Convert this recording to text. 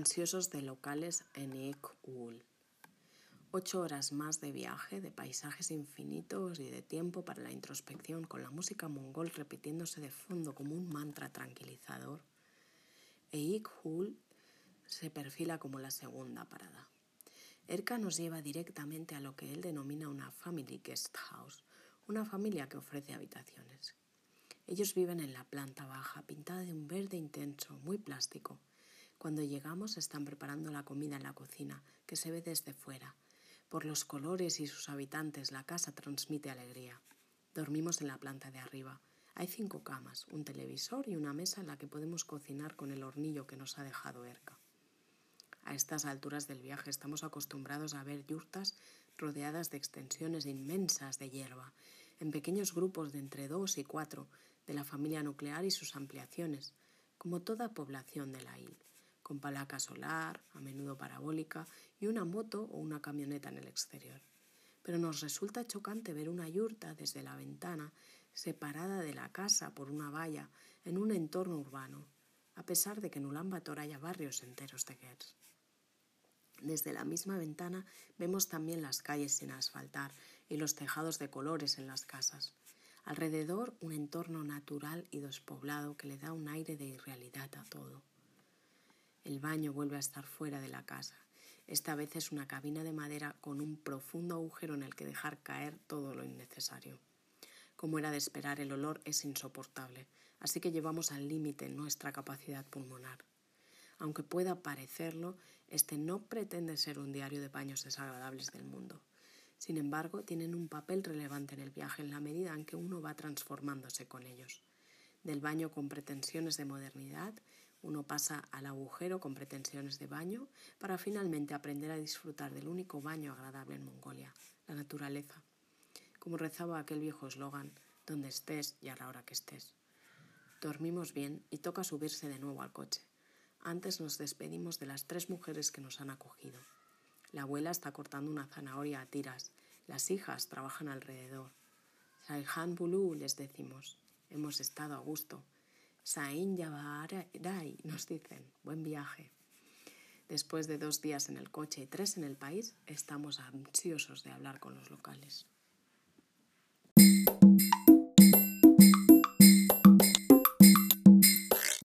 Ansiosos de locales en Ikul. Ocho horas más de viaje, de paisajes infinitos y de tiempo para la introspección, con la música mongol repitiéndose de fondo como un mantra tranquilizador. E se perfila como la segunda parada. Erka nos lleva directamente a lo que él denomina una family guest house, una familia que ofrece habitaciones. Ellos viven en la planta baja, pintada de un verde intenso, muy plástico. Cuando llegamos están preparando la comida en la cocina, que se ve desde fuera. Por los colores y sus habitantes la casa transmite alegría. Dormimos en la planta de arriba. Hay cinco camas, un televisor y una mesa en la que podemos cocinar con el hornillo que nos ha dejado Erka. A estas alturas del viaje estamos acostumbrados a ver yurtas rodeadas de extensiones inmensas de hierba, en pequeños grupos de entre dos y cuatro, de la familia nuclear y sus ampliaciones, como toda población de la isla con palaca solar, a menudo parabólica, y una moto o una camioneta en el exterior. Pero nos resulta chocante ver una yurta desde la ventana, separada de la casa por una valla, en un entorno urbano, a pesar de que en Ulaanbaatar haya barrios enteros de Gers. Desde la misma ventana vemos también las calles sin asfaltar y los tejados de colores en las casas. Alrededor un entorno natural y despoblado que le da un aire de irrealidad a todo. El baño vuelve a estar fuera de la casa. Esta vez es una cabina de madera con un profundo agujero en el que dejar caer todo lo innecesario. Como era de esperar, el olor es insoportable, así que llevamos al límite nuestra capacidad pulmonar. Aunque pueda parecerlo, este no pretende ser un diario de baños desagradables del mundo. Sin embargo, tienen un papel relevante en el viaje en la medida en que uno va transformándose con ellos. Del baño con pretensiones de modernidad uno pasa al agujero con pretensiones de baño para finalmente aprender a disfrutar del único baño agradable en Mongolia, la naturaleza. Como rezaba aquel viejo eslogan, donde estés y a la hora que estés. Dormimos bien y toca subirse de nuevo al coche. Antes nos despedimos de las tres mujeres que nos han acogido. La abuela está cortando una zanahoria a tiras. Las hijas trabajan alrededor. Saihan Bulu les decimos. Hemos estado a gusto. Sain nos dicen, buen viaje. Después de dos días en el coche y tres en el país, estamos ansiosos de hablar con los locales.